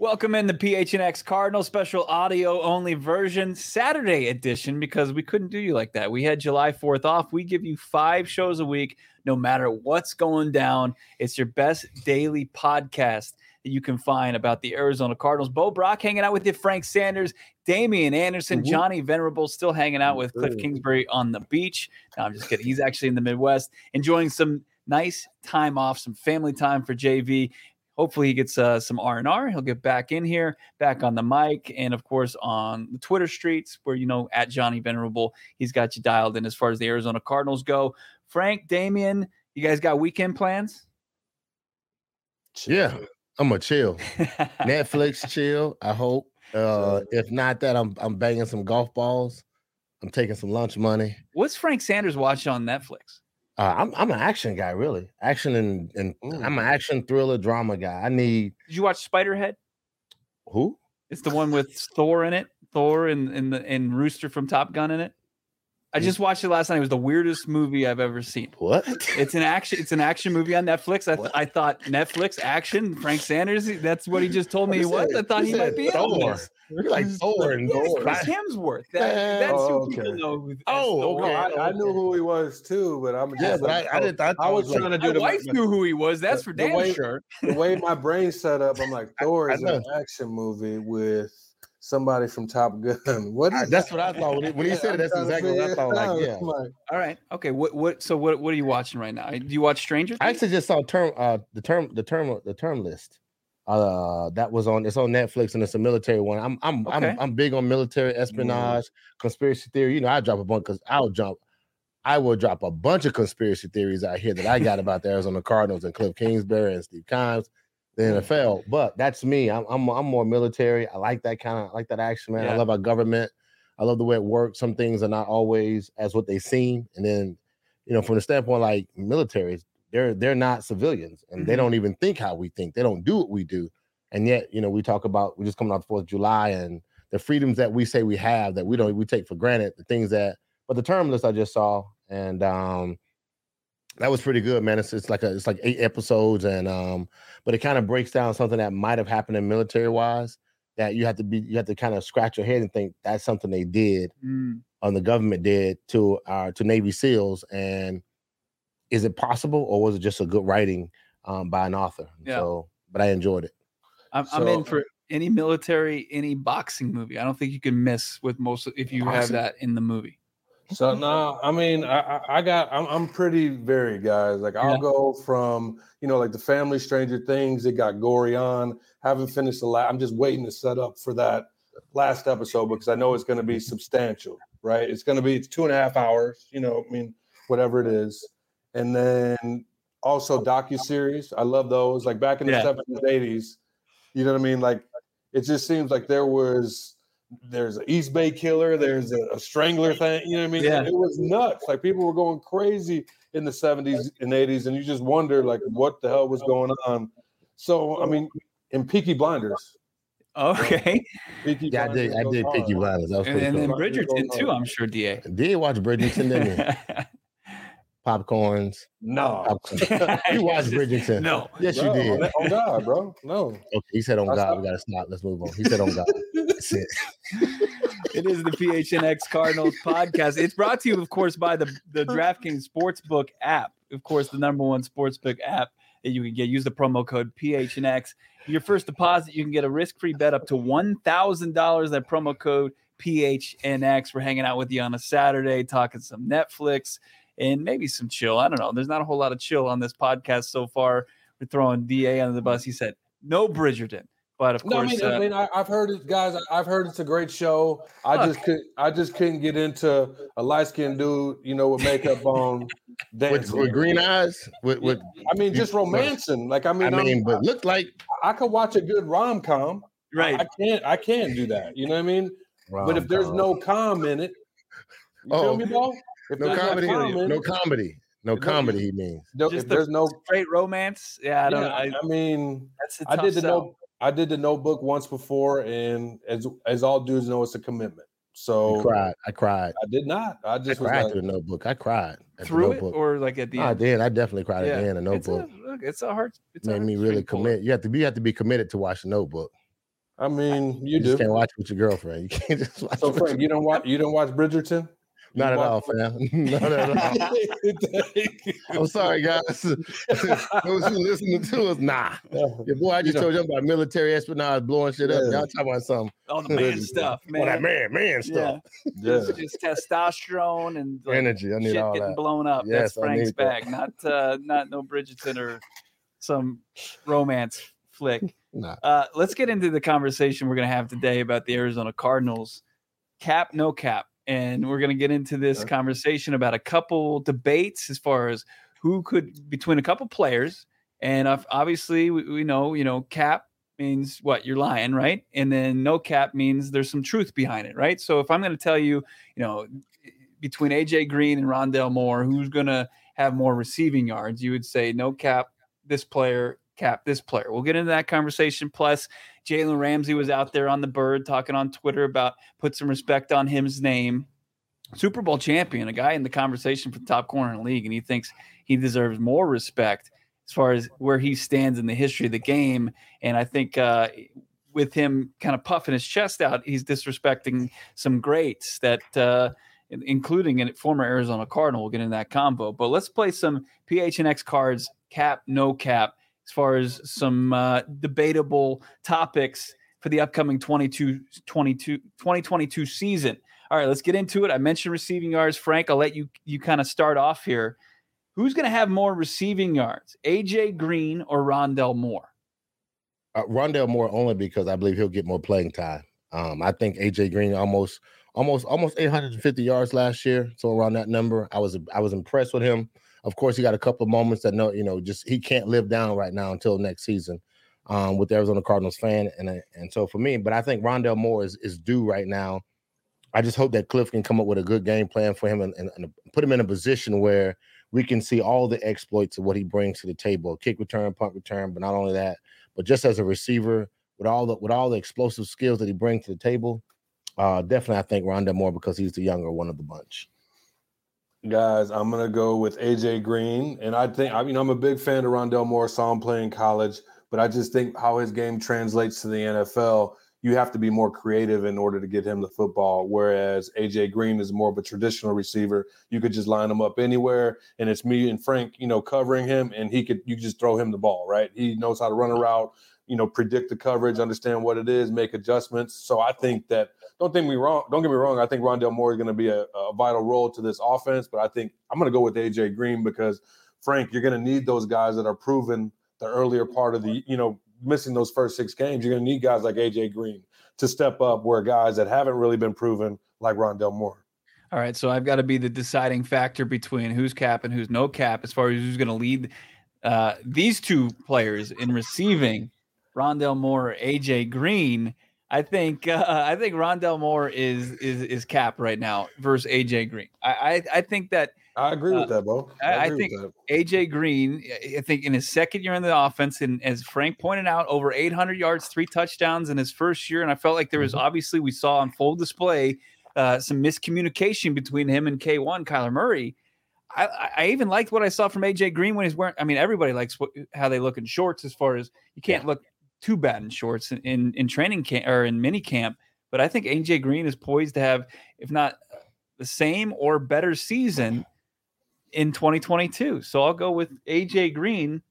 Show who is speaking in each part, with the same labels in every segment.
Speaker 1: Welcome in the PHNX Cardinal special audio only version, Saturday edition, because we couldn't do you like that. We had July 4th off. We give you five shows a week, no matter what's going down. It's your best daily podcast that you can find about the Arizona Cardinals. Bo Brock hanging out with you, Frank Sanders, Damien Anderson,
Speaker 2: Mhm.
Speaker 1: Johnny Venerable still hanging out with Cliff. Kingsbury on the beach. No, I'm just kidding. He's actually in the Midwest enjoying some nice time off, some family time for JV. Hopefully he gets uh, some R and R. He'll get back in here, back on the mic, and of course on the Twitter streets, where you know at Johnny Venerable, he's got you dialed in as far as the Arizona Cardinals go. Frank, Damien, you guys got weekend plans?
Speaker 2: Yeah, I'm gonna chill. Netflix chill. I hope. Uh, if not that, I'm I'm banging some golf balls. I'm taking some lunch money.
Speaker 1: What's Frank Sanders watching on Netflix?
Speaker 2: Uh, I'm I'm an action guy, really. Action and and I'm an action thriller drama guy. I need
Speaker 1: Did you watch Spiderhead?
Speaker 2: who?
Speaker 1: It's the one with Thor in it. Thor and and the and Rooster from Top Gun in it. I just watched it last night. It was the weirdest movie I've ever seen.
Speaker 2: What?
Speaker 1: It's an action. It's an action movie on Netflix. I, th- I thought Netflix action. Frank Sanders. That's what he just told me he was. I thought he might be
Speaker 2: Thor.
Speaker 1: This.
Speaker 2: You're like Thor and
Speaker 1: Yeah, it's
Speaker 2: Thor.
Speaker 1: Chris Hemsworth. That, that's
Speaker 3: Oh,
Speaker 1: who people
Speaker 3: okay.
Speaker 1: know. who- as
Speaker 2: Oh, okay.
Speaker 3: I, I knew who he was too, but I'm
Speaker 2: Yeah,
Speaker 3: just
Speaker 2: but
Speaker 3: like,
Speaker 2: I, I didn't. I,
Speaker 3: I was
Speaker 2: like-
Speaker 3: trying to
Speaker 1: My
Speaker 3: do the,
Speaker 1: wife knew who he was. That's for
Speaker 3: the
Speaker 1: damn
Speaker 3: way-
Speaker 1: sure.
Speaker 3: the way my brain set up. I'm like Thor is an action movie with somebody from Top Gun. What
Speaker 2: I- that's
Speaker 3: that?
Speaker 2: what I thought when he, when he said it. That's exactly what I thought. Like, yeah.
Speaker 3: Like,
Speaker 1: All right. Okay. What what? So what what are you watching right now? Do you watch Stranger?
Speaker 2: I actually just saw term uh the term the term the Terminal List. Uh that was on it's on Netflix and it's a military one. I'm I'm
Speaker 1: Okay.
Speaker 2: I'm I'm big on military espionage, conspiracy theory. You know, I drop a bunch because I'll jump. I will drop a bunch of conspiracy theories out here that I got about the Arizona Cardinals and Cliff Kingsbury and Steve Keim's, the NFL. But that's me. I'm I'm, I'm more military. I like that kind of I like that action, man. I love our government. I love the way it works. Some things are not always as what they seem. And then, you know, from the standpoint like militaries, they're they're not civilians and they
Speaker 1: Mhm.
Speaker 2: don't even think how we think. They don't do what we do. And yet, you know, we talk about we're just coming out the Fourth of July and the freedoms that we say we have that we don't we take for granted, the things that but the Terminal List I just saw and um that was pretty good, man. It's it's like a it's like eight episodes and um but it kind of breaks down something that might have happened in military wise that you have to be you have to kind of scratch your head and think that's something they did
Speaker 1: Mm.
Speaker 2: on the government did to our to Navy SEALs, and is it possible or was it just a good writing um, by an author?
Speaker 1: Yeah.
Speaker 2: So, but I enjoyed it.
Speaker 1: I'm, I'm in for any military, any boxing movie. I don't think you can miss with most if you have that in the movie.
Speaker 3: So no, I mean, I, I, I got, I'm, I'm pretty varied, guys. Like I'll
Speaker 1: Yeah.
Speaker 3: go from, you know, like the Family Stranger Things. It got gory on. Haven't finished the last. I'm just waiting to set up for that last episode because I know it's going to be substantial, right? It's going to be it's two and a half hours. You know, I mean, whatever it is, and then also oh, docu series. I love those. Like back in the
Speaker 1: Yeah.
Speaker 3: 70s, 80s. You know what I mean? Like it just seems like there was there's an East Bay killer, there's a, a strangler thing. You know what I mean?
Speaker 1: Yeah.
Speaker 3: It was nuts. Like people were going crazy in the 70s and 80s, and you just wonder like what the hell was going on. So I mean, in Peaky Blinders.
Speaker 1: Okay.
Speaker 3: Peaky
Speaker 2: Yeah, I did. I
Speaker 3: Blinders
Speaker 2: did Peaky. Blinders. That was
Speaker 1: and,
Speaker 2: pretty
Speaker 1: and then. Bridgerton too, I'm sure, Da.
Speaker 2: Did watch Bridgerton, didn't you? Popcorns.
Speaker 3: No.
Speaker 2: Popcorn. you watched Bridgerton?
Speaker 1: No.
Speaker 2: Yes,
Speaker 3: Bro,
Speaker 2: you did.
Speaker 3: On, on God, bro. No.
Speaker 2: Okay, he said on
Speaker 3: I
Speaker 2: God.
Speaker 3: saw-
Speaker 2: We gotta stop. Let's move on. He said on God. That's it.
Speaker 1: It is the PHNX Cardinals podcast. It's brought to you, of course, by the, the DraftKings Sportsbook app. Of course, the number one sportsbook app that you can get. Use the promo code PHNX. Your first deposit, you can get a risk-free bet up to $1,000. That promo code PHNX. We're hanging out with you on a Saturday, talking some Netflix and maybe some chill. I don't know. There's not a whole lot of chill on this podcast so far. We're throwing DA under the bus. He said no Bridgerton. But of
Speaker 3: No, I
Speaker 1: course,
Speaker 3: mean, I
Speaker 1: uh,
Speaker 3: mean, I, I've heard it, guys. I- I've heard it's a great show. I just could, I just couldn't get into a light skinned dude, you know, with makeup on,
Speaker 2: with, with green eyes. With, with
Speaker 3: I mean, just romancing. Like, I
Speaker 2: I
Speaker 3: mean, I
Speaker 2: mean, but look like
Speaker 3: I could watch a good rom com.
Speaker 1: right.
Speaker 3: I can't, I can't do that. You know what I mean? But if there's no com in it, you
Speaker 2: Oh,
Speaker 3: feel me, bro? If
Speaker 2: no comedy,
Speaker 3: com
Speaker 2: no comedy, no
Speaker 3: No,
Speaker 2: comedy. He means.
Speaker 3: no- if
Speaker 1: the
Speaker 3: there's no,
Speaker 1: straight romance. Yeah, I don't.
Speaker 3: yeah,
Speaker 1: I,
Speaker 3: I mean,
Speaker 1: that's a
Speaker 3: I
Speaker 1: tough
Speaker 3: did the
Speaker 1: sell.
Speaker 3: note. I did the notebook once before, and as as all dudes know, it's a commitment.
Speaker 2: I
Speaker 3: So
Speaker 2: cried. I cried.
Speaker 3: I did not. I
Speaker 2: I
Speaker 3: just was
Speaker 2: cried
Speaker 3: like,
Speaker 2: through the notebook. I cried at
Speaker 1: through
Speaker 2: the
Speaker 1: it or like at the
Speaker 2: No, I
Speaker 1: end.
Speaker 2: did. I definitely cried
Speaker 1: Yeah,
Speaker 2: at the end of
Speaker 1: It's a,
Speaker 2: notebook.
Speaker 1: look, it's a hard. It's a
Speaker 2: Made
Speaker 1: hard
Speaker 2: me really
Speaker 1: string puller.
Speaker 2: commit. You have to be. You have to be committed to watch the notebook.
Speaker 3: I mean, you
Speaker 2: You, just
Speaker 3: do.
Speaker 2: can't watch it with your girlfriend. You can't just watch.
Speaker 3: So
Speaker 2: it with
Speaker 3: Frank, you don't watch you don't watch Bridgerton? You
Speaker 2: Not at all, fam. Not at all. I'm sorry, guys. Those who listening to us, nah. Your boy, I
Speaker 3: You
Speaker 2: just
Speaker 3: know-
Speaker 2: told you about military espionage blowing shit up.
Speaker 3: Yeah.
Speaker 2: Y'all talking about something.
Speaker 1: All the man stuff, man.
Speaker 2: All that man, man stuff.
Speaker 3: Yeah.
Speaker 1: It's just testosterone and like,
Speaker 2: Energy. I need
Speaker 1: shit
Speaker 2: all
Speaker 1: getting
Speaker 2: that.
Speaker 1: blown up.
Speaker 2: Yes,
Speaker 1: That's Frank's
Speaker 2: need that.
Speaker 1: bag, not uh, not no Bridgerton or some romance flick.
Speaker 2: Nah.
Speaker 1: Uh, let's get into the conversation we're going to have today about the Arizona Cardinals. Cap, no cap. And we're going to get into this conversation about a couple debates as far as who could, between a couple players. And obviously, we, we know, you know, cap means what? You're lying, right? And then no cap means there's some truth behind it, right? So if I'm going to tell you, you know, between AJ Green and Rondale Moore, who's going to have more receiving yards, you would say no cap this player, cap this player. We'll get into that conversation. Plus, Jalen Ramsey was out there on the bird talking on Twitter about put some respect on him's name. Super Bowl champion, a guy in the conversation for the top corner in the league, and he thinks he deserves more respect as far as where he stands in the history of the game. And I think uh, with him kind of puffing his chest out, he's disrespecting some greats that, uh, including a former Arizona Cardinal. We'll get into that combo. But let's play some PHNX cards, cap, no cap, as far as some uh, debatable topics for the upcoming 22, 22, 2022 season. All right, let's get into it. I mentioned receiving yards. Frank, I'll let you you kind of start off here. Who's going to have more receiving yards, AJ Green or Rondale Moore?
Speaker 2: Uh, Rondale Moore only because I believe he'll get more playing time. Um, I think AJ Green almost, almost, almost 850 yards last year, so around that number. I was, I was impressed with him. Of course, he got a couple of moments that no, you know, just he can't live down right now until next season. Um, with the Arizona Cardinals fan, and and so for me, but I think Rondale Moore is is due right now. I just hope that Cliff can come up with a good game plan for him and, and, and put him in a position where we can see all the exploits of what he brings to the table: kick return, punt return, but not only that, but just as a receiver with all the with all the explosive skills that he brings to the table. Uh, definitely, I think Rondale Moore because he's the younger one of the bunch.
Speaker 3: Guys, I'm gonna go with AJ Green, and I think I mean I'm a big fan of Rondale Moore. Saw him play in college, but I just think how his game translates to the NFL. You have to be more creative in order to get him the football. Whereas AJ Green is more of a traditional receiver. You could just line him up anywhere, and it's me and Frank, you know, covering him, and he could you just throw him the ball, right? He knows how to run a route, you know, predict the coverage, understand what it is, make adjustments. So I think that don't think me wrong. Don't get me wrong. I think Rondale Moore is going to be a, a vital role to this offense, but I think I'm going to go with AJ Green because Frank, you're going to need those guys that are proven the earlier part of the, you know, missing those first six games. You're going to need guys like AJ Green to step up where guys that haven't really been proven like Rondale Moore.
Speaker 1: All right, so I've got to be the deciding factor between who's cap and who's no cap as far as who's going to lead uh, these two players in receiving, Rondale Moore, AJ Green. I think uh, I think Rondale Moore is is is cap right now versus AJ Green. I I, I think that
Speaker 3: I agree
Speaker 1: Uh,
Speaker 3: with that, bro.
Speaker 1: I- I think- AJ Green, I think in his second year in the offense, and as Frank pointed out, over 800 yards, three touchdowns in his first year. And I felt like there was obviously, we saw on full display uh, some miscommunication between him and K1, Kyler Murray. I, I- I even liked what I saw from AJ Green when he's wearing. I mean, everybody likes what, how they look in shorts. As far as you can't look too bad in shorts in in, in training camp or in mini camp, but I think AJ Green is poised to have, if not the same or better season in 2022. So I'll go with AJ Green.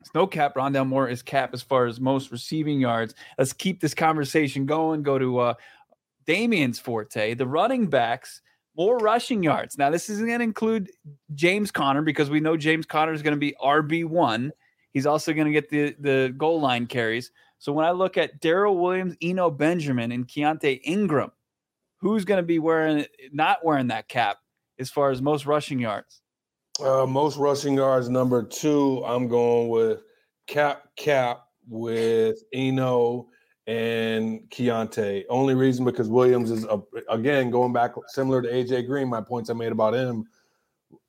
Speaker 1: It's no cap. Rondale Moore is cap as far as most receiving yards. Let's keep this conversation going. Go to uh, Damien's forte, the running backs, more rushing yards. Now, this isn't going to include James Conner because we know James Conner is going to be RB1. He's also going to get the, the goal line carries. So when I look at Darrel Williams, Eno Benjamin, and Keaontay Ingram, who's going to be wearing not wearing that cap as far as most rushing yards?
Speaker 3: Uh, most rushing yards, number two, I'm going with Cap Cap with Eno and Keaontay. Only reason because Williams is a, again going back similar to AJ Green. My points I made about him.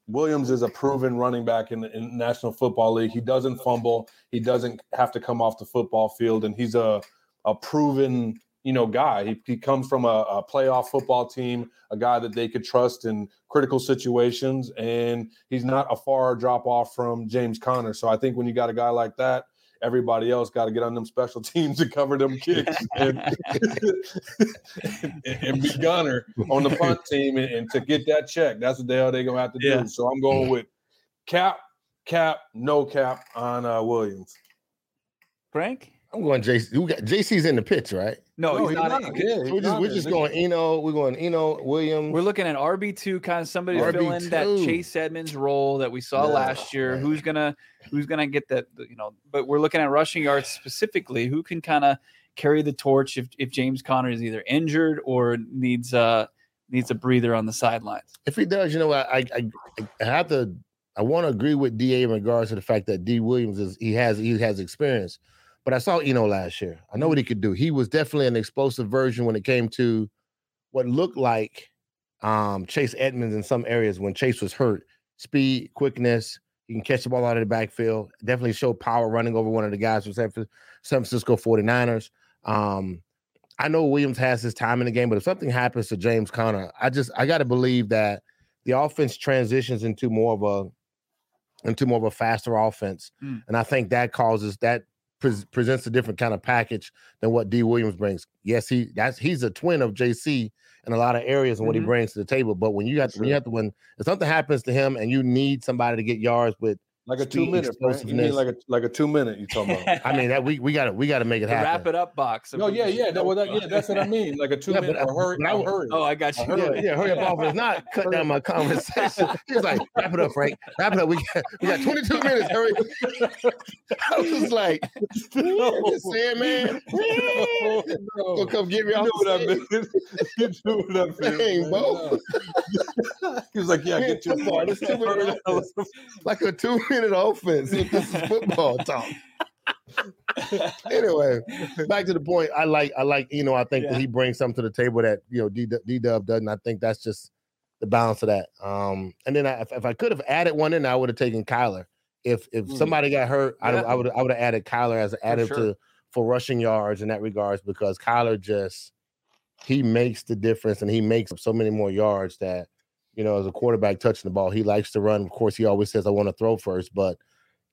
Speaker 3: Williams is a proven running back in the in National Football League. He doesn't fumble. He doesn't have to come off the football field, and he's a a proven you know guy. He, he comes from a, a playoff football team, a guy that they could trust in critical situations, and he's not a far drop off from James Conner. So I think when you got a guy like that, everybody else got to get on them special teams to cover them kicks and, and, be gunner on the punt team and, and, to get that check. That's what the hell they're gonna have to yeah. do. So I'm going with cap, cap, no cap on uh, Williams.
Speaker 1: Frank,
Speaker 2: I'm going JC. We got JC's in the pitch, right?
Speaker 1: No, no he's, he's, not.
Speaker 2: not. Yeah, we're just we're just going Eno. We're going Eno Williams.
Speaker 1: We're looking at RB two, kind of somebody RB2. to fill in that Chase Edmonds role that we saw yeah, last year. Who's gonna who's gonna get that? You know, but we're looking at rushing yards specifically. Who can kind of carry the torch if if James Conner is either injured or needs uh needs a breather on the sidelines?
Speaker 2: If he does, you know, I I, I have to. I want to agree with Da in regards to the fact that D Williams is he has he has experience but I saw Eno last year. I know what he could do. He was definitely an explosive version when it came to what looked like um, Chase Edmonds in some areas when Chase was hurt. Speed, quickness, he can catch the ball out of the backfield. Definitely showed power running over one of the guys from San Francisco 49ers. Um, I know Williams has his time in the game, but if something happens to James Conner, I just I got to believe that the offense transitions into more of a into more of a faster offense, mm. and I think that causes that pre- presents a different kind of package than what D Williams brings. Yes, he that's he's a twin of JC in a lot of areas and mm-hmm. what he mm-hmm. brings to the table. But when you have to, sure. when you have to when if something happens to him and you need somebody to get yards with
Speaker 3: like a two minute, you mean like a like a two minute. You talking about?
Speaker 2: I mean, that we we got to we got to make it happen.
Speaker 1: Wrap it up, box.
Speaker 3: No, yeah, yeah, that, well, that, yeah, that's what I mean. Like a two yeah, minute. But, uh, hurry, I, hurry.
Speaker 1: Oh, I got you.
Speaker 2: Yeah, yeah, hurry up, off. It's not cut down my conversation. He's like, wrap it up, Frank. Wrap it up. We got we got 22 minutes. Hurry. I was like, no. just saying, man. No, no. Go come get me off. You know what I mean?
Speaker 3: You know what I mean? Dang, Bo. He was like, yeah, get your part.
Speaker 2: it's two minutes Like a two minute offense this is football talk. anyway, back to the point. I like, I like, you know, I think yeah. that he brings something to the table that you know D Dub doesn't. I think that's just the balance of that. Um, and then I, if, if, I could have added one in, I would have taken Kyler. If if mm. somebody got hurt, yeah. I, I would I would have added Kyler as an additive sure. to for rushing yards in that regards because Kyler just he makes the difference and he makes so many more yards that you know as a quarterback touching the ball he likes to run. Of course, he always says I want to throw first, but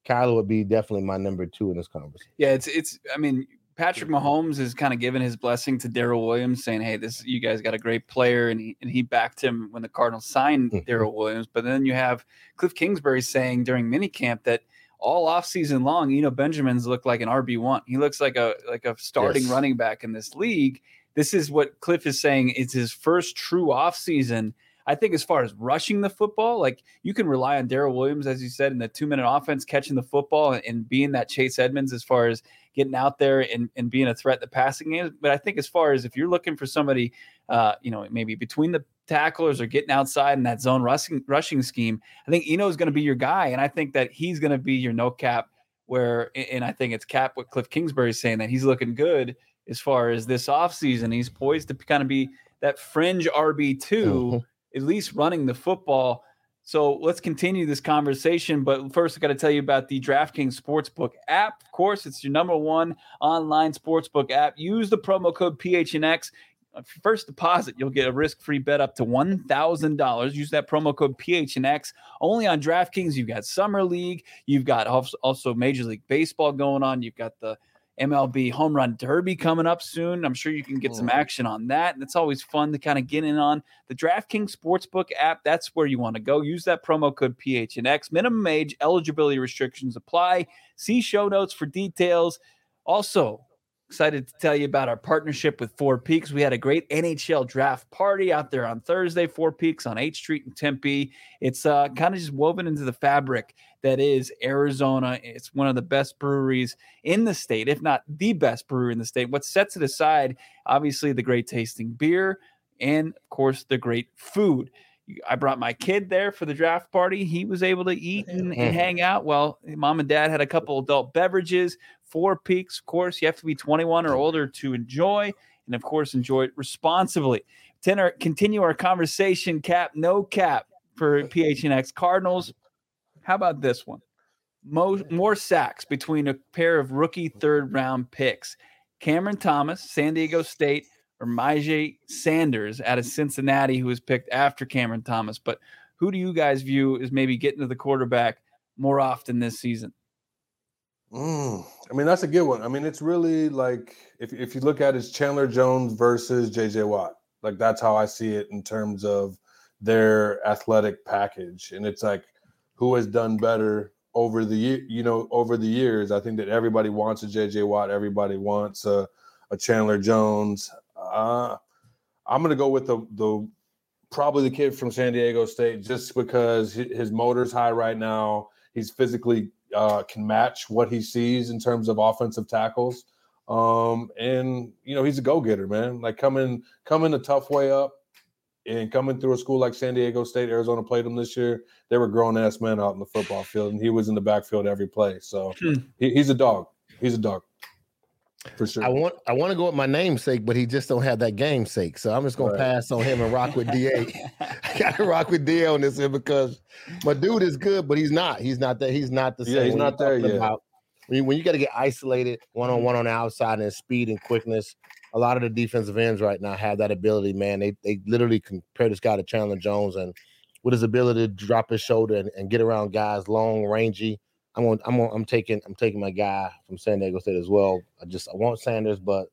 Speaker 2: Kyler would be definitely my number two in this conversation.
Speaker 1: Yeah, it's it's. I mean, Patrick Mahomes is kind of giving his blessing to Darrel Williams, saying, "Hey, this you guys got a great player," and he and he backed him when the Cardinals signed mm-hmm. Darrel Williams. But then you have Cliff Kingsbury saying during minicamp that all offseason long, you know, Benjamin's looked like an RB one. He looks like a like a starting yes. running back in this league. This is what Cliff is saying. It's his first true offseason I think as far as rushing the football, like you can rely on Darrel Williams, as you said, in the two minute offense, catching the football and, and, being that Chase Edmonds as far as getting out there and, and being a threat the passing game. But I think as far as if you're looking for somebody, uh, you know, maybe between the tacklers or getting outside in that zone rushing rushing scheme, I think Eno is going to be your guy, and I think that he's going to be your no cap. Where and I think it's cap what Cliff Kingsbury saying that he's looking good as far as this offseason. He's poised to kind of be that fringe RB 2 mm-hmm at least running the football. So let's continue this conversation. But first, I got to tell you about the DraftKings Sportsbook app. Of course, it's your number one online sportsbook app. Use the promo code PHNX. First deposit, you'll get a risk-free bet up to one thousand dollars. Use that promo code PHNX only on DraftKings. You've got Summer League, you've got also Major League Baseball going on. You've got the MLB Home Run Derby coming up soon. I'm sure you can get some
Speaker 3: Mm.
Speaker 1: action on that. And it's always fun to kind of get in on the DraftKings Sportsbook app. That's where you want to go. Use that promo code PHNX. Minimum age, eligibility restrictions apply. See show notes for details. Also, excited to tell you about our partnership with Four Peaks. We had a great NHL draft party out there on Thursday, Four Peaks on 8th Street in Tempe. It's uh, kind of just woven into the fabric that is Arizona. It's one of the best breweries in the state, if not the best brewery in the state. What sets it aside, obviously, the great tasting beer and, of course, the great food. I brought my kid there for the draft party. He was able to eat and, and mm-hmm. hang out. Well, mom and dad had a couple adult beverages. Four Peaks, of course, you have to be 21 or older to enjoy, and of course, enjoy it responsibly. Tenor, continue our conversation. Cap, no cap for PHNX Cardinals. How about this one? Mo- more sacks between a pair of rookie third round picks. Cameron Thomas, San Diego State, or Myjai Sanders out of Cincinnati, who was picked after Cameron Thomas. But who do you guys view as maybe getting to the quarterback more often this season?
Speaker 3: Mm, I mean, that's a good one. I mean, it's really like if if you look at it, it's Chandler Jones versus JJ Watt. Like that's how I see it in terms of their athletic package. And it's like who has done better over the year, you know, over the years. I think that everybody wants a JJ Watt, everybody wants a, a Chandler Jones. Uh, I'm gonna go with the the probably the kid from San Diego State just because hi- his motor's high right now. He's physically uh, can match what he sees in terms of offensive tackles. Um, and you know, he's a go-getter, man. Like coming coming a tough way up and coming through a school like San Diego State, Arizona played him this year. They were grown ass men out in the football field, and he was in the backfield every play. So
Speaker 1: Hmm.
Speaker 3: he, he's a dog. He's a dog. For sure.
Speaker 2: I want I want to go with my namesake, but he just don't have that game sake. So I'm just gonna
Speaker 3: Right.
Speaker 2: pass on him and rock with DA. I gotta rock with DA on this one because my dude is good, but he's not. He's not that. He's not the same.
Speaker 3: Yeah, he's
Speaker 2: When
Speaker 3: not there yet.
Speaker 2: about- when you, when you got to get isolated one on one on the outside and speed and quickness, a lot of the defensive ends right now have that ability. Man, they they literally compare this guy to Chandler Jones, and with his ability to drop his shoulder and, and get around guys long, rangy. I'm on, I'm on, I'm taking I'm taking my guy from San Diego State as well. I just I want Sanders, but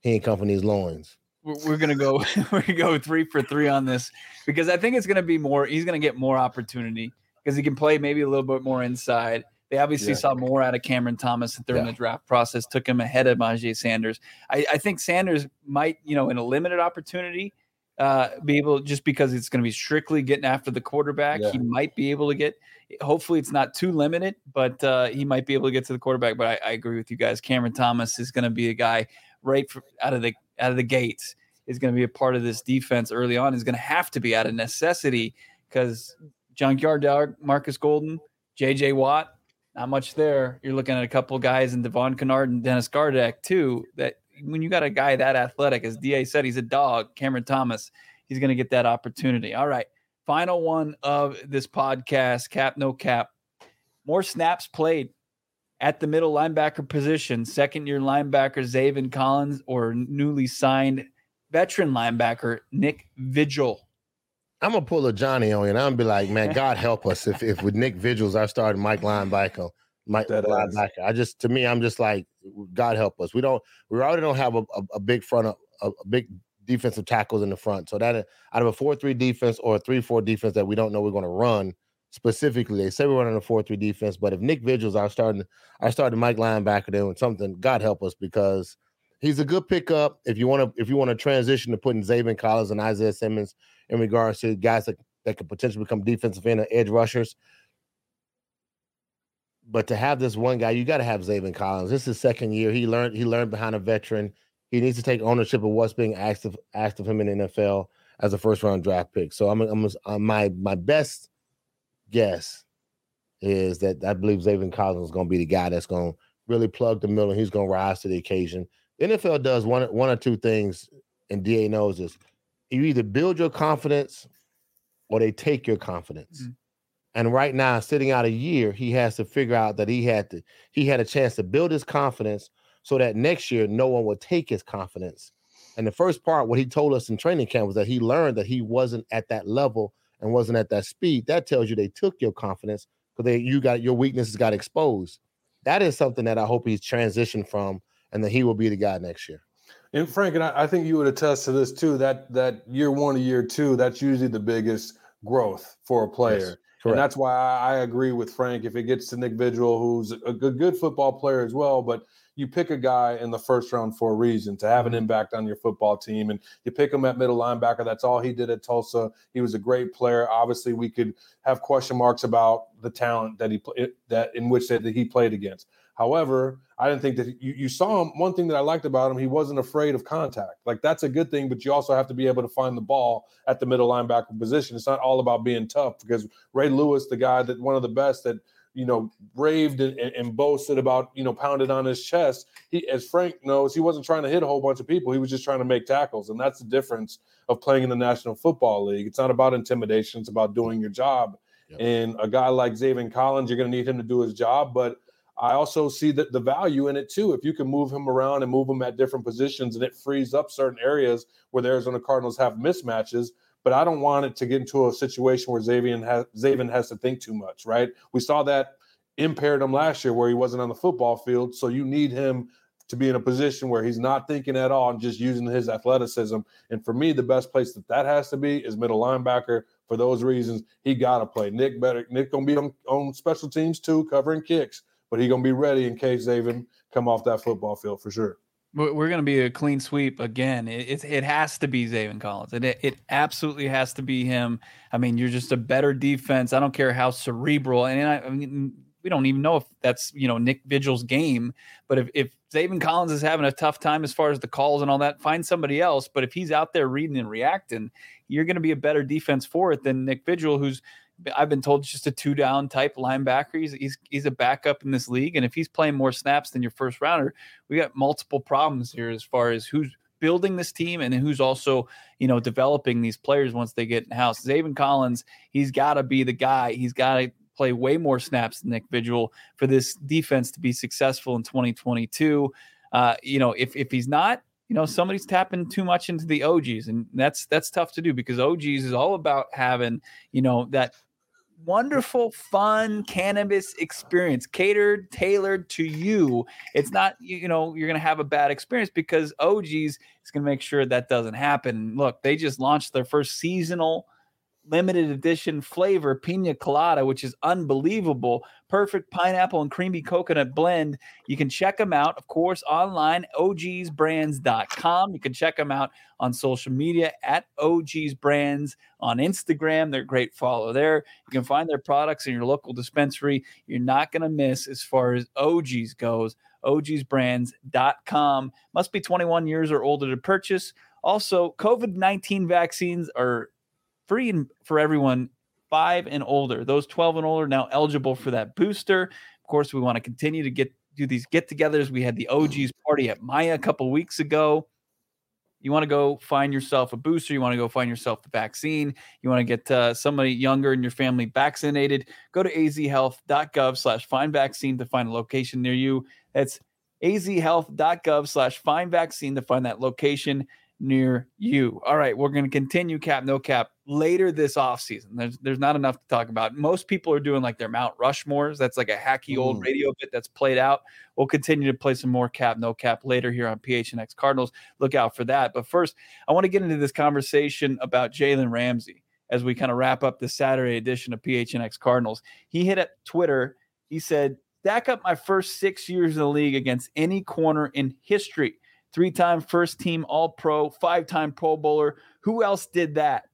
Speaker 2: he ain't company's loins.
Speaker 1: we're we're gonna go we're gonna go three for three on this because I think it's gonna be more. He's gonna get more opportunity because he can play maybe a little bit more inside. They obviously
Speaker 3: Yeah.
Speaker 1: saw more out of Cameron Thomas during
Speaker 2: Yeah.
Speaker 1: the draft process, took him ahead of Myjai Sanders. I, I think Sanders might, you know, in a limited opportunity, uh, be able just because it's going to be strictly getting after the quarterback.
Speaker 3: Yeah.
Speaker 1: He might be able to get. Hopefully, it's not too limited, but uh, he might be able to get to the quarterback. But I, I agree with you guys. Cameron Thomas is going to be a guy right for, out of the out of the gates is going to be a part of this defense early on. Is going to have to be out of necessity because Junkyard Dog, Marcus Golden, J.J. Watt, not much there. You're looking at a couple guys in Devon Kennard and Dennis Gardeck too. That when you got a guy that athletic, as Da said, he's a dog. Cameron Thomas, he's going to get that opportunity. All right, final one of this podcast. Cap, no cap. More snaps played at the middle linebacker position. Second year linebacker Zaven Collins or newly signed veteran linebacker Nick Vigil.
Speaker 2: I'm gonna pull a Johnny on you, and I'm gonna be like, man, God help us if if with Nick Vigils I started Mike linebacker, Mike
Speaker 3: ass.
Speaker 2: linebacker. I just to me, I'm just like, God help us. We don't, we already don't have a, a, a big front, of, a, a big defensive tackles in the front. So that out of a four three defense or a three four defense that we don't know we're gonna run specifically, they say we're running a four three defense, but if Nick Vigils are starting, I started Mike linebacker doing something. God help us because. He's a good pickup if you want to if you want to transition to putting Zaven Collins and Isaiah Simmons in regards to guys that, that could potentially become defensive end or edge rushers. But to have this one guy, you got to have Zaven Collins. This is his second year. He learned he learned behind a veteran. He needs to take ownership of what's being asked of asked of him in NFL as a first round draft pick. So I'm, I'm, I'm uh, my my best guess is that I believe Zaven Collins is going to be the guy that's going to really plug the middle and he's going to rise to the occasion. NFL does one one or two things, and DA knows this you either build your confidence or they take your confidence.
Speaker 1: Mm.
Speaker 2: And right now, sitting out a year, he has to figure out that he had to he had a chance to build his confidence so that next year no one would take his confidence. And the first part, what he told us in training camp was that he learned that he wasn't at that level and wasn't at that speed. That tells you they took your confidence because they you got your weaknesses got exposed. that is something that I hope he's transitioned from, and that he will be the guy next year.
Speaker 3: And Frank, and I, I think you would attest to this too. That that year one to year two, that's usually the biggest growth for a player. Yes, and that's why I, I, agree with Frank. If it gets to Nick Vigil, who's a good, good football player as well, but you pick a guy in the first round for a reason to have an mm-hmm. impact on your football team. And you pick him at middle linebacker. That's all he did at Tulsa. He was a great player. Obviously, we could have question marks about the talent that he that in which that he played against. However, I didn't think that you, you saw him. One thing that I liked about him, he wasn't afraid of contact. Like that's a good thing, but you also have to be able to find the ball at the middle linebacker position. It's not all about being tough because Ray Lewis, the guy that one of the best that you know, raved and, and, boasted about, you know, pounded on his chest. He, as Frank knows, he wasn't trying to hit a whole bunch of people. He was just trying to make tackles. And that's the difference of playing in the National Football League. It's not about intimidation, it's about doing your job. Yep. And a guy like Zaven Collins, you're going to need him to do his job. But I also see that the value in it too. If you can move him around and move him at different positions and it frees up certain areas where the Arizona Cardinals have mismatches, but I don't want it to get into a situation where Xavier has, has to think too much, right? We saw that impaired him last year where he wasn't on the football field. So you need him to be in a position where he's not thinking at all and just using his athleticism. And for me, the best place that that has to be is middle linebacker. For those reasons, he got to play. Nick better. Nick gonna be on, on special teams too, covering kicks, but he gonna be ready in case Zaven come off that football field for sure.
Speaker 1: We're going to be a clean sweep again. It, it, it has to be Zaven Collins. It, it absolutely has to be him. I mean, you're just a better defense. I don't care how cerebral. And I, I mean, we don't even know if that's you know Nick Vigil's game. But if if Zaven Collins is having a tough time as far as the calls and all that, find somebody else. But if he's out there reading and reacting, you're going to be a better defense for it than Nick Vigil, who's I've been told just a two down type linebacker. He's, he's he's a backup in this league, and if he's playing more snaps than your first rounder, we got multiple problems here as far as who's building this team and who's also you know developing these players once they get in house. Zaven Collins, he's got to be the guy. He's got to play way more snaps than Nick Vigil for this defense to be successful in 2022. Uh, you know, if if he's not, you know somebody's tapping too much into the OGs, and that's that's tough to do because OGs is all about having you know that wonderful, fun cannabis experience catered, tailored to you. It's not, you know, you're going to have a bad experience because OGs is going to make sure that doesn't happen. Look, they just launched their first seasonal limited edition flavor pina colada, which is unbelievable. Perfect pineapple and creamy coconut blend. You can check them out, of course, online, ogsbrands.com. You can check them out on social media at ogsbrands on Instagram. They're great follow there. You can find their products in your local dispensary. You're not going to miss as far as OGs goes. ogsbrands.com. Must be 21 years or older to purchase. Also, COVID 19 vaccines are free and for everyone five and older. Those 12 and older now eligible for that booster. Of course, we want to continue to get do these get-togethers. We had the OGs party at Maya a couple weeks ago. You want to go find yourself a booster. You want to go find yourself the vaccine. You want to get uh, somebody younger in your family vaccinated. Go to azhealth.gov slash find vaccine to find a location near you. That's azhealth.gov slash find vaccine to find that location near you. All right, we're going to continue cap no cap later this offseason. There's there's not enough to talk about. Most people are doing like their Mount Rushmores. That's like a hacky old mm. radio bit that's played out. We'll continue to play some more cap no cap later here on PHNX Cardinals. Look out for that. But first, I want to get into this conversation about Jalen Ramsey as we kind of wrap up the Saturday edition of PHNX Cardinals. He hit at Twitter. He said, "Stack up my first six years in the league against any corner in history." Three time first team All Pro, five time Pro Bowler. Who else did that?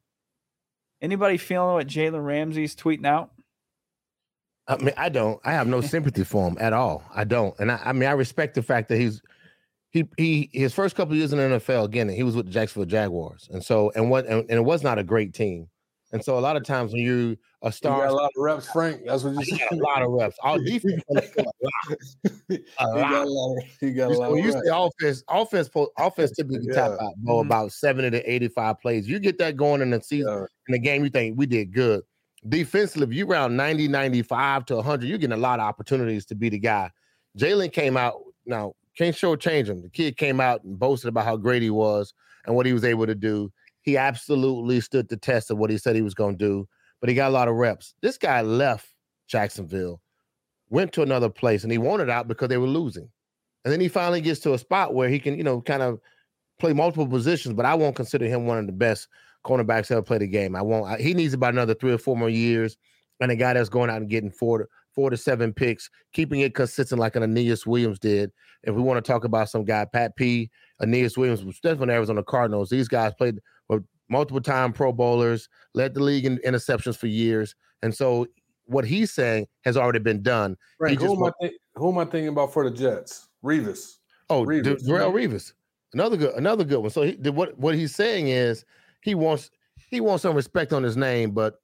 Speaker 1: Anybody feeling what Jalen Ramsey's tweeting out?
Speaker 2: I mean, I don't. I have no sympathy for him at all. I don't. And I, I mean, I respect the fact that he's he he his first couple years in the NFL again, he was with the Jacksonville Jaguars, and so and what and, and it was not a great team. And so a lot of times when you a star,
Speaker 3: you got a lot of reps, Frank. That's what you
Speaker 2: got a lot of reps. All defense a lot. A lot. Got a lot. Of, got a lot. When you say offense, offense, offense typically yeah. top out mm-hmm. about seventy to eighty-five plays. You get that going in the season yeah. in the game, you think we did good. Defensively, if you round 90, 95 to 100, you're getting a lot of opportunities to be the guy. Jalen came out now, can't show change him. The kid came out and boasted about how great he was and what he was able to do. He absolutely stood the test of what he said he was going to do, but he got a lot of reps. This guy left Jacksonville went to another place and he wanted out because they were losing. And then he finally gets to a spot where he can, you know, kind of play multiple positions, but I won't consider him one of the best cornerbacks ever played the game. I won't. I, he needs about another three or four more years, and a guy that's going out and getting four to four to seven picks, keeping it consistent like an Aeneas Williams did. If we want to talk about some guy, Pat P, Aeneas Williams, Stephen Arizona Cardinals. These guys played multiple time Pro Bowlers, led the league in interceptions for years, and so what he's saying has already been done.
Speaker 3: Right. Who, am th- who am I thinking about for the Jets? Revis.
Speaker 2: Oh, Revis. Darrelle Revis. Another good, another good one. So he, what what he's saying is he wants he wants some respect on his name, but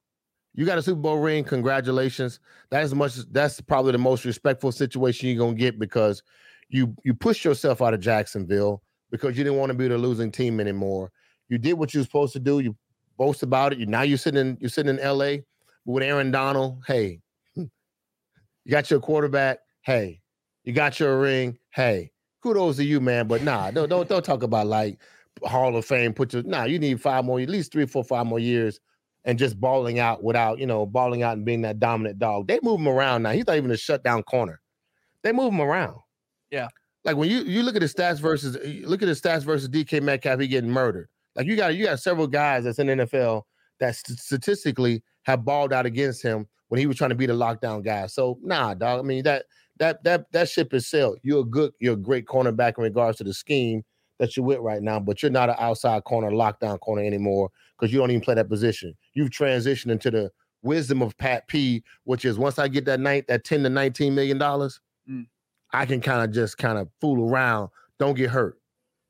Speaker 2: you got a Super Bowl ring. Congratulations. That's much. That's probably the most respectful situation you're gonna get because you you pushed yourself out of Jacksonville because you didn't want to be the losing team anymore. You did what you were supposed to do. You boast about it. You now you're sitting in you're sitting in L.A. with Aaron Donald. Hey, you got your quarterback. Hey, you got your ring. Hey, kudos to you, man. But nah, don't don't don't talk about like Hall of Fame. Put your nah. You need five more, at least three, four, five more years, and just balling out without you know balling out and being that dominant dog. They move him around now. He's not even a shutdown corner. They move him around.
Speaker 1: Yeah.
Speaker 2: Like when you you look at his stats versus look at his stats versus DK Metcalf, he getting murdered. Like you got you got several guys that's in the NFL that st- statistically have balled out against him when he was trying to be the lockdown guy. So nah, dog. I mean that that that that ship is sailed. You're a good, you're a great cornerback in regards to the scheme that you're with right now, but you're not an outside corner, lockdown corner anymore because you don't even play that position. You've transitioned into the wisdom of Pat P, which is once I get that night, that 10 to 19 million dollars, mm. I can kind of just kind of fool around, don't get hurt.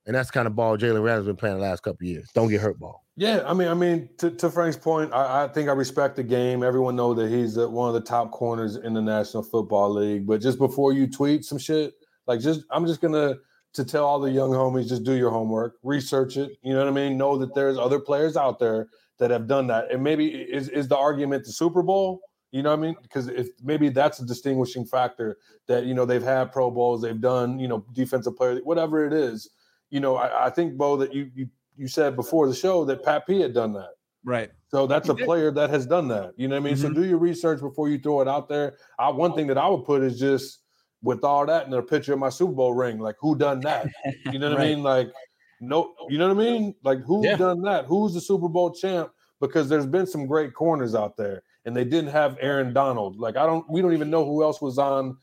Speaker 2: And that's kind of ball Jalen Ramsey's been playing the last couple years. Don't get hurt ball.
Speaker 3: Yeah, I mean, I mean, to, to Frank's point, I, I, think I respect the game. Everyone know that he's one of the top corners in the National Football League. But just before you tweet some shit, like just I'm just gonna to tell all the young homies, just do your homework, research it. You know what I mean? Know that there's other players out there that have done that. And maybe is is the argument the Super Bowl? You know what I mean? Because if maybe that's a distinguishing factor that you know they've had Pro Bowls, they've done you know defensive player, whatever it is. You know, I, I think Bo that you you you said before the show that Pat P had done that.
Speaker 1: Right.
Speaker 3: So that's a player that has done that. You know what I mean? Mm-hmm. So do your research before you throw it out there. I, one thing that I would put is just with all that and a picture of my Super Bowl ring. Like who done that? You know what right. I mean? Like no, you know what I mean? Like who yeah. done that? Who's the Super Bowl champ? Because there's been some great corners out there, and they didn't have Aaron Donald. Like I don't, we don't even know who else was on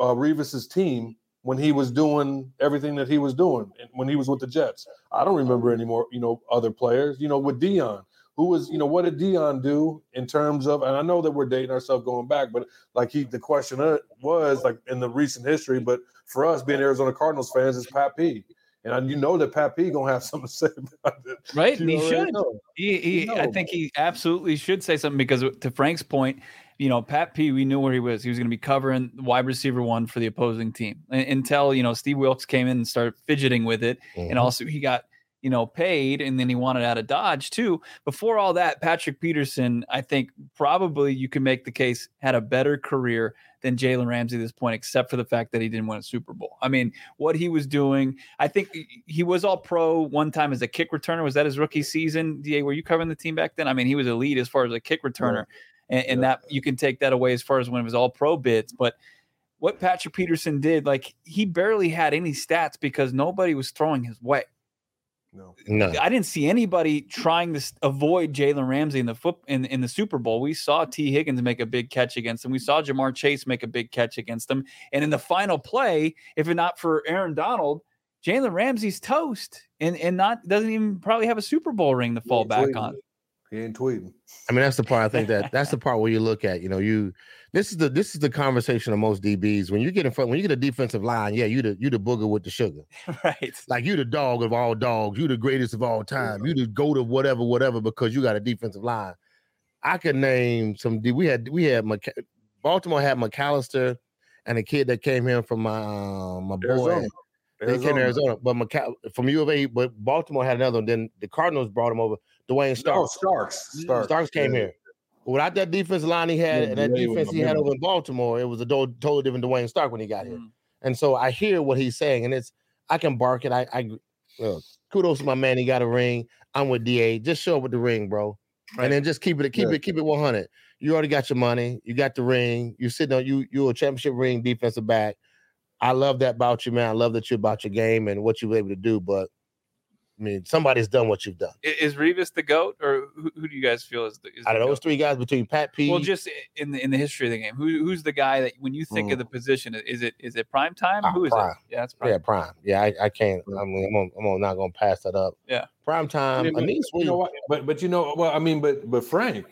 Speaker 3: uh, Revis's team when he was doing everything that he was doing when he was with the Jets. I don't remember any more, you know, other players. You know, with Dion, who was, you know, what did Dion do in terms of? And I know that we're dating ourselves going back, but like he, the question was like in the recent history. But for us, being Arizona Cardinals fans, is Pat P. And you know that Pat P gonna have something to say about it.
Speaker 1: Right, and he should. He, he, I think he absolutely should say something because, to Frank's point, you know, Pat P, we knew where he was. He was going to be covering wide receiver one for the opposing team until, you know, Steve Wilks came in and started fidgeting with it. Mm-hmm. And also he got, you know, paid and then he wanted out of Dodge too. Before all that, Patrick Peterson, I think probably you can make the case had a better career than Jalen Ramsey at this point, except for the fact that he didn't win a Super Bowl. I mean, what he was doing, I think he was all pro one time as a kick returner. Was that his rookie season? DA, were you covering the team back then? I mean, he was elite as far as a kick returner. Yeah and, and yeah. that you can take that away as far as when it was all pro bids. But what Patrick Peterson did, like he barely had any stats because nobody was throwing his way.
Speaker 2: No, no.
Speaker 1: I didn't see anybody trying to avoid Jalen Ramsey in the foot in, in the Super Bowl. We saw Tee Higgins make a big catch against him. We saw Ja'Marr Chase make a big catch against him. And in the final play, if it not for Aaron Donald, Jalen Ramsey's toast and and not doesn't even probably have a Super Bowl ring to fall back on.
Speaker 3: He ain't tweeting.
Speaker 2: I mean, that's the part I think that that's the part where you look at, you know, you this is the this is the conversation of most DBs. When you get in front, when you get a defensive line, yeah, you the you the booger with the sugar.
Speaker 1: Right.
Speaker 2: Like you the dog of all dogs, you the greatest of all time, you the goat of whatever, whatever, because you got a defensive line. I could name some we had we had Baltimore had McAlister and a kid that came here from my uh, my boy. Arizona. They came to Arizona, but McCall- from U of A, but Baltimore had another one. Then the Cardinals brought him over. Duane Starks.
Speaker 3: Oh, Starks.
Speaker 2: Starks. Starks came yeah. here. Without that defensive line he had yeah, and that defense he had over in Baltimore, it was a totally different Duane Stark when he got here. Mm. And so I hear what he's saying, and it's I can bark it. I, I kudos to my man. He got a ring. I'm with Da. Just show up with the ring, bro.
Speaker 1: Right.
Speaker 2: and then just keep it keep
Speaker 3: Yeah.
Speaker 2: it keep it 100. You already got your money. You got the ring. You sitting on you you a championship ring defensive back. I love that about you, man. I love that you're about your game and what you were able to do. But I mean, somebody's done what you've done.
Speaker 1: I- Is Revis the goat, or who, who do you guys feel is the? Is
Speaker 2: Out
Speaker 1: the
Speaker 2: of those
Speaker 1: GOAT?
Speaker 2: three guys, between Pat P,
Speaker 1: Well, just in the in the history of the game, who who's the guy that when you think of
Speaker 2: Mm.
Speaker 1: the position, is it is it prime time?
Speaker 2: Ah,
Speaker 1: Who is
Speaker 2: Prime.
Speaker 1: it? Yeah, it's prime.
Speaker 2: yeah, prime. Yeah, I, I can't. I mean, I'm, on, I'm on, not gonna pass that up.
Speaker 1: Yeah.
Speaker 2: prime time.
Speaker 3: I mean, but-
Speaker 2: Anise
Speaker 3: you know what? But but you know, well, I mean, but but Frank,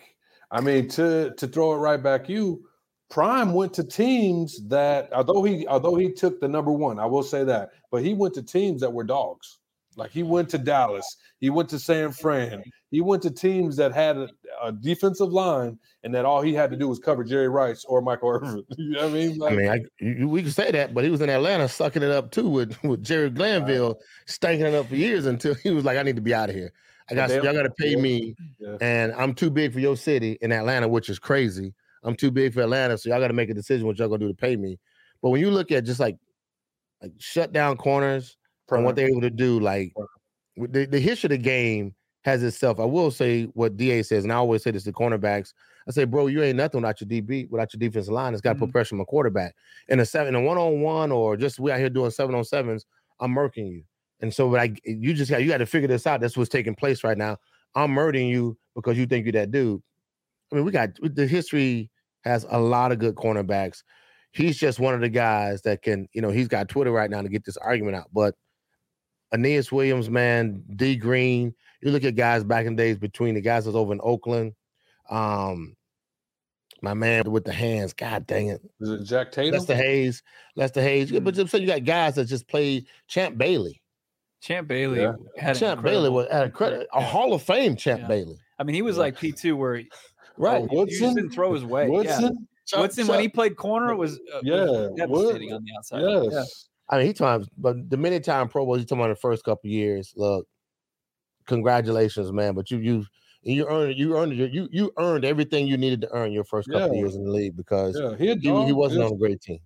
Speaker 3: I mean, to to throw it right back, you Prime went to teams that although he although he took the number one, I will say that, but he went to teams that were dogs. Like he went to Dallas, he went to San Fran, he went to teams that had a, a defensive line, and that all he had to do was cover Jerry Rice or Michael Irvin. You know what I mean?
Speaker 2: I mean, I, you, we can say that, but he was in Atlanta sucking it up too with with Jerry Glanville, stanking it up for years until he was like, "I need to be out of here. I got y'all got to pay me,
Speaker 3: Yeah.
Speaker 2: and I'm too big for your city in Atlanta, which is crazy. I'm too big for Atlanta, so y'all got to make a decision what y'all gonna do to pay me. But when you look at just like like shut down corners and what they're able to do, like the, the history of the game has itself. I will say what DA says, and I always say this to cornerbacks. I say, bro, you ain't nothing without your DB, without your defensive line. It's got to put mm-hmm. pressure on my quarterback. In a seven, in a one on one, or just we out here doing seven on sevens, I'm murking you. And so, but I, you just got you got to figure this out. That's what's taking place right now. I'm murdering you because you think you're that dude. I mean, we got the history has a lot of good cornerbacks. He's just one of the guys that can, you know, he's got Twitter right now to get this argument out. But Aeneas Williams, man, D Green, you look at guys back in the days between the guys that's over in Oakland. Um, my man with the hands, god dang it.
Speaker 3: Is it Jack Tatum?
Speaker 2: Lester Hayes, Lester Hayes. Yeah, But just so you got guys that just played Champ Bailey.
Speaker 1: Champ Bailey
Speaker 3: Yeah.
Speaker 1: had
Speaker 2: Champ Bailey
Speaker 1: incredible-
Speaker 2: was at a credit, a. Hall of Fame Champ
Speaker 1: Yeah.
Speaker 2: Bailey.
Speaker 1: I mean, he was
Speaker 3: Yeah.
Speaker 1: like P two, where he,
Speaker 2: Right.
Speaker 1: oh, you just
Speaker 3: Woodson?
Speaker 1: didn't throw his way. Yeah.
Speaker 3: Woodson?
Speaker 1: Woodson, when he played corner, it was uh,
Speaker 3: Yeah,
Speaker 1: was devastating
Speaker 3: Wood-
Speaker 1: on the outside.
Speaker 3: Yes.
Speaker 2: I mean, he times, but the many time Pro Bowl, he's talking about the first couple years. Look, congratulations, man. But you you you earned you earned you you earned everything you needed to earn your first couple
Speaker 3: Yeah.
Speaker 2: years in the league because
Speaker 3: Yeah, he,
Speaker 2: he, he wasn't on a great team.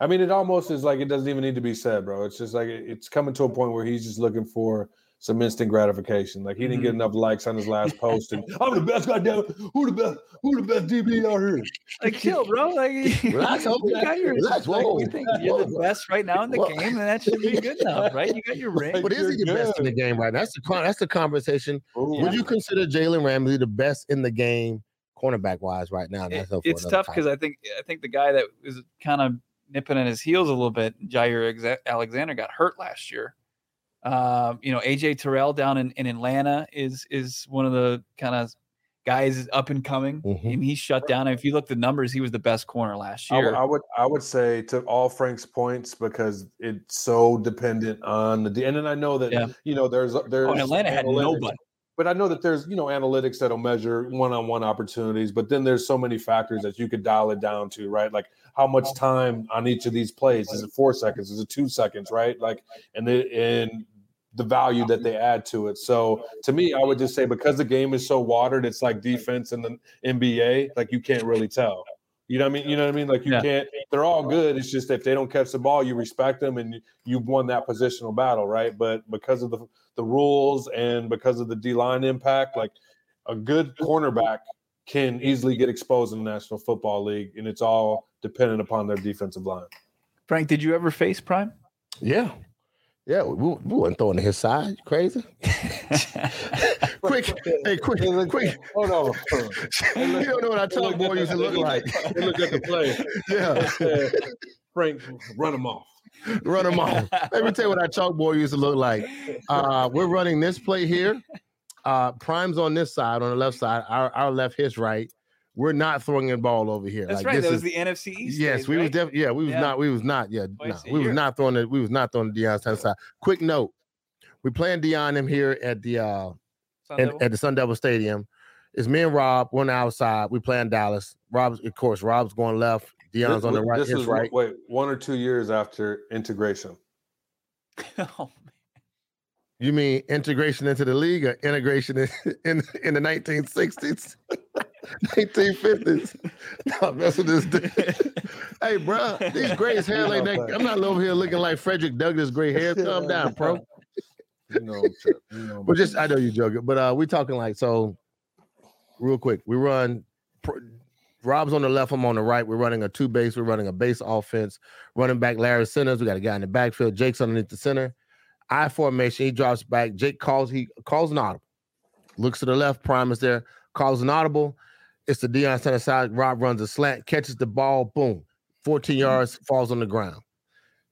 Speaker 3: I mean, it almost is like it doesn't even need to be said, bro. It's just like it- it's coming to a point where he's just looking for some instant gratification. Like he didn't get mm-hmm. enough likes on his last post, and I'm the best goddamn. Who the best? Who the best DB out here?
Speaker 1: Like, chill, bro. Like,
Speaker 2: Relax,
Speaker 1: you
Speaker 2: homie.
Speaker 1: got your,
Speaker 2: Relax,
Speaker 1: like,
Speaker 2: whoa.
Speaker 1: you think you're the best right now in the
Speaker 2: Whoa.
Speaker 1: game, and that should be good enough, right? You got your ring.
Speaker 2: But is he the
Speaker 3: you're
Speaker 2: best in the game right now? That's the con- that's the conversation.
Speaker 3: Ooh.
Speaker 2: Would you consider Jalen Ramsey the best in the game, cornerback wise, right now?
Speaker 1: It-
Speaker 2: That's up
Speaker 1: it's tough because. I think I think the guy that was kind of nipping at his heels a little bit, Jair Exa- Alexander, got hurt last year. Um, you know, AJ Terrell down in, in Atlanta is is one of the kind of guys up and coming,
Speaker 2: Mhm.
Speaker 1: and he's shut down. If you look at the numbers, he was the best corner last
Speaker 3: I,
Speaker 1: year.
Speaker 3: would- I would I would say to all Frank's points because it's so dependent on the and then I know that
Speaker 1: Yeah.
Speaker 3: you know there's there's
Speaker 1: oh, Atlanta had nobody.
Speaker 3: but I know that there's you know analytics that'll measure one-on-one opportunities, but then there's so many factors that you could dial it down to, right? Like how much time on each of these plays is it four seconds? Is it two seconds? Right? Like and the and the value that they add to it. So to me, I would just say because the game is so watered, it's like defense in the NBA. Like you can't really tell. You know what I mean? You know what I mean? Like you
Speaker 1: Yeah.
Speaker 3: can't. They're all good. It's just if they don't catch the ball, you respect them and you- you've won that positional battle, right? But because of the the rules and because of the D line impact, like a good cornerback can easily get exposed in the National Football League, and it's all dependent upon their defensive line.
Speaker 1: Frank, did you ever face Prime?
Speaker 2: yeah, yeah, we, we weren't throwing to his side. You crazy? quick, hey, quick,
Speaker 3: Hey, look-
Speaker 2: quick.
Speaker 3: Hold on.
Speaker 2: you don't know what our talk boy used to look like.
Speaker 3: They look at the play.
Speaker 2: yeah,
Speaker 3: Frank, run him off.
Speaker 2: run him off. Let me tell you what our chalkboard used to look like. Uh, we're running this play here. Uh, Prime's on this side, on the left side. Our, our left, his right. We're not throwing the ball over here.
Speaker 1: That's
Speaker 2: Like,
Speaker 1: right.
Speaker 2: this
Speaker 1: That
Speaker 2: is-
Speaker 1: was the NFC East.
Speaker 2: yes,
Speaker 1: days,
Speaker 2: we was definitely yeah, we was
Speaker 1: Yeah.
Speaker 2: not, we was not, yeah,
Speaker 1: Twice
Speaker 2: no,
Speaker 1: a
Speaker 2: we was not throwing it, we was not throwing the Deion Sanders side. Quick note, we playing Deion him here at the uh
Speaker 1: Sun
Speaker 2: at, at the Sun Devil Stadium. It's me and Rob, we're on the outside. We playing Dallas. Rob's, of course, Rob's going left. Deion's on the right,
Speaker 3: This is
Speaker 2: right.
Speaker 3: wait one or two years after integration.
Speaker 1: oh, man.
Speaker 2: You mean integration into the league or integration in in, in the 1960s, 1950s? No, that's what this dude. Hey, bro, these gray hair like that. I'm not over here looking like Frederick Douglass gray hair. Calm down, bro.
Speaker 3: You know, I'm tripping, you know,
Speaker 2: But just I know you're joking, but uh we talking like so real quick. We run. Rob's on the left. I'm on the right. We're running a two base. We're running a base offense. Running back Larry Centers. We got a guy in the backfield. Jake's underneath the center. I formation. He drops back. Jake calls. He calls an audible. Looks to the left. Prime is there. Calls an audible. It's the Deion Sanders side. Rob runs a slant. Catches the ball. Boom. 14 mm-hmm. yards. Falls on the ground.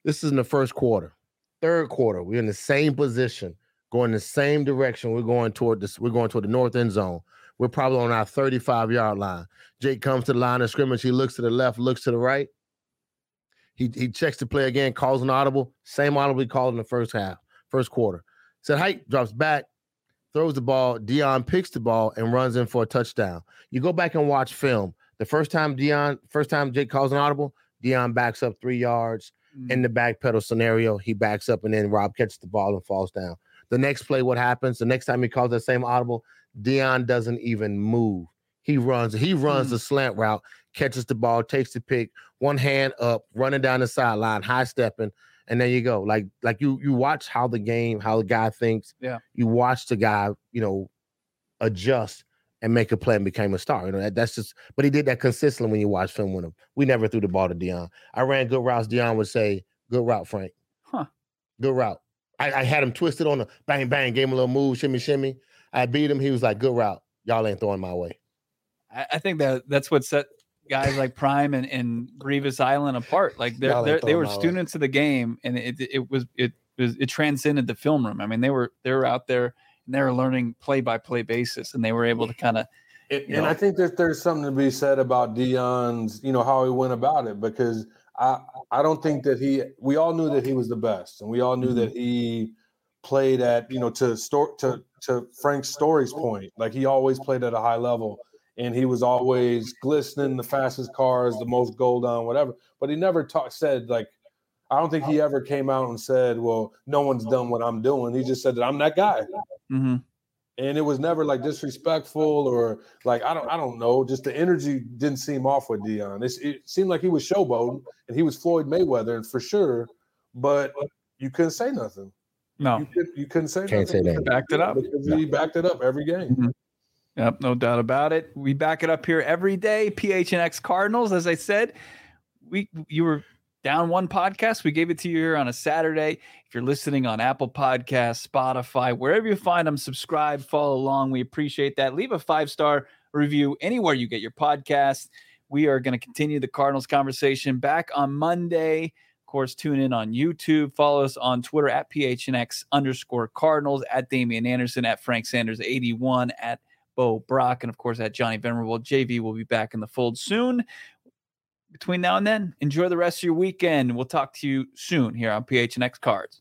Speaker 2: This is in the first quarter. Third quarter. We're in the same position going the same direction. We're going toward this. We're going toward the north end zone. We're probably on our 35 yard line. Jake comes to the line of scrimmage. He looks to the left, looks to the right. He he checks the play again, calls an audible. Same audible he called in the first half, first quarter. Said height, drops back, throws the ball. Deion picks the ball and runs in for a touchdown. You go back and watch film. The first time Deion, first time Jake calls an audible, Deion backs up three yards. Mm-hmm. In the back pedal scenario, he backs up and then Rob catches the ball and falls down. The next play, what happens? The next time he calls that same audible, Deion doesn't even move. He runs. He runs mm. the slant route, catches the ball, takes the pick, one hand up, running down the sideline, high stepping, and there you go. Like like you you watch how the game, how the guy thinks.
Speaker 1: Yeah.
Speaker 2: You watch the guy, you know, adjust and make a play and became a star. You know, that, that's just. But he did that consistently when you watch film with him. We never threw the ball to Deion. I ran good routes. Deion would say, "Good route, Frank."
Speaker 1: Huh.
Speaker 2: Good route. I, I, had him twisted on a bang bang, gave him a little move, shimmy shimmy. I beat him. He was like, "Good route. Y'all ain't throwing my way."
Speaker 1: I, I think that that's what set guys like Prime and, and Revis Island apart. Like they're, they're they were students way. of the game, and it it was it was it transcended the film room. I mean, they were they were out there and they were learning play by play basis, and they were able to kind of.
Speaker 3: And, and I think that there's something to be said about Deion's, you know, how he went about it because I I don't think that he. We all knew that he was the best, and we all knew mm-hmm. that he played at you know to store to to Frank's story's point, like he always played at a high level, and he was always glistening, the fastest cars, the most gold on whatever. But he never talked said like. I don't think he ever came out and said, "Well, no one's done what I'm doing." He just said that I'm that guy.
Speaker 1: Mm-hmm
Speaker 3: and it was never like disrespectful or like I don't I don't know. Just the energy didn't seem off with Deion. It's, it seemed like he was showboating and he was Floyd Mayweather and for sure, but you couldn't say nothing.
Speaker 1: No,
Speaker 3: you, could, you couldn't say
Speaker 2: Can't
Speaker 3: nothing.
Speaker 2: say that.
Speaker 1: Backed it up.
Speaker 3: Because he backed it up every game.
Speaker 1: Mm-hmm. Yep, no doubt about it. We back it up here every day. PHNX Cardinals, as I said, we you were down one podcast. We gave it to you here on a Saturday. If you're listening on Apple Podcasts, Spotify, wherever you find them, subscribe, follow along. We appreciate that. Leave a five star review anywhere you get your podcast. We are going to continue the Cardinals conversation back on Monday. Of course, tune in on YouTube. Follow us on Twitter at PHNX underscore Cardinals, at Damien Anderson, at Frank Sanders 81, at Bo Brack, and of course at Johnny Venerable. JV will be back in the fold soon between now and then, enjoy the rest of your weekend. We'll talk to you soon here on PHNX Cards.